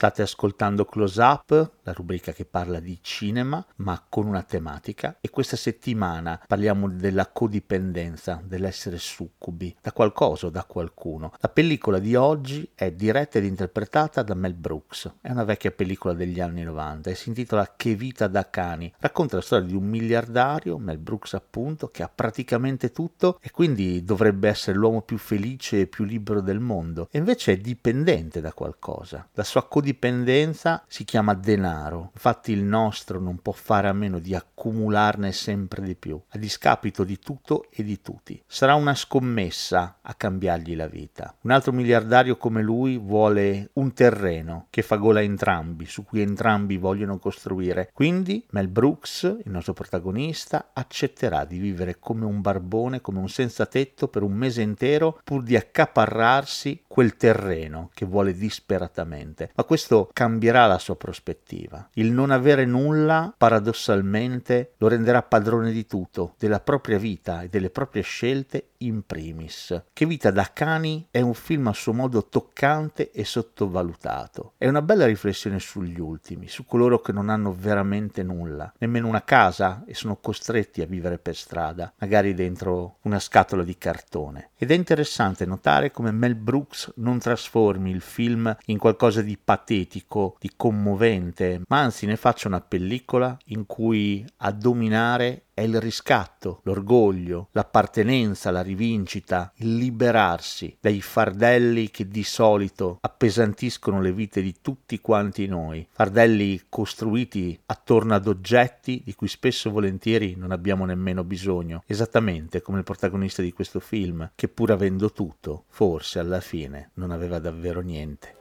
State ascoltando Close Up, la rubrica che parla di cinema, ma con una tematica. E questa settimana parliamo della codipendenza, dell'essere succubi da qualcosa o da qualcuno. La pellicola di oggi è diretta ed interpretata da Mel Brooks. È una vecchia pellicola degli anni 90 e si intitola Che vita da cani. Racconta la storia di un miliardario, Mel Brooks appunto, che ha praticamente tutto e quindi dovrebbe essere l'uomo più felice e più libero del mondo. E invece è dipendente da qualcosa. La sua codipendenza dipendenza si chiama denaro, infatti il nostro non può fare a meno di accumularne sempre di più, a discapito di tutto e di tutti. Sarà una scommessa a cambiargli la vita. Un altro miliardario come lui vuole un terreno che fa gola a entrambi, su cui entrambi vogliono costruire. Quindi Mel Brooks, il nostro protagonista, accetterà di vivere come un barbone, come un senza tetto per un mese intero pur di accaparrarsi quel terreno che vuole disperatamente. Ma questo cambierà la sua prospettiva. Il non avere nulla, paradossalmente, lo renderà padrone di tutto, della propria vita e delle proprie scelte in primis. Che vita da cani è un film a suo modo toccante e sottovalutato. È una bella riflessione sugli ultimi, su coloro che non hanno veramente nulla, nemmeno una casa e sono costretti a vivere per strada, magari dentro una scatola di cartone. Ed è interessante notare come Mel Brooks non trasformi il film in qualcosa di patetico patetico, di commovente, ma anzi ne faccia una pellicola in cui a dominare è il riscatto, l'orgoglio, l'appartenenza, la rivincita, il liberarsi dai fardelli che di solito appesantiscono le vite di tutti quanti noi, fardelli costruiti attorno ad oggetti di cui spesso e volentieri non abbiamo nemmeno bisogno, esattamente come il protagonista di questo film, che pur avendo tutto, forse alla fine non aveva davvero niente.